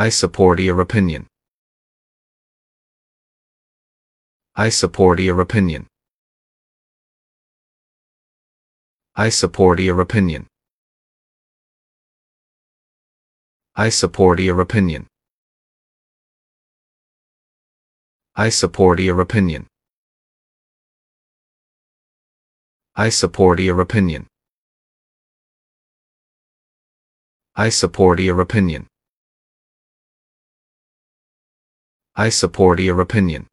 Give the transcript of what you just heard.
I support your opinion. I support your opinion. I support your opinion. I support your opinion. I support your opinion. I support your opinion. I support your opinion. I support your opinion.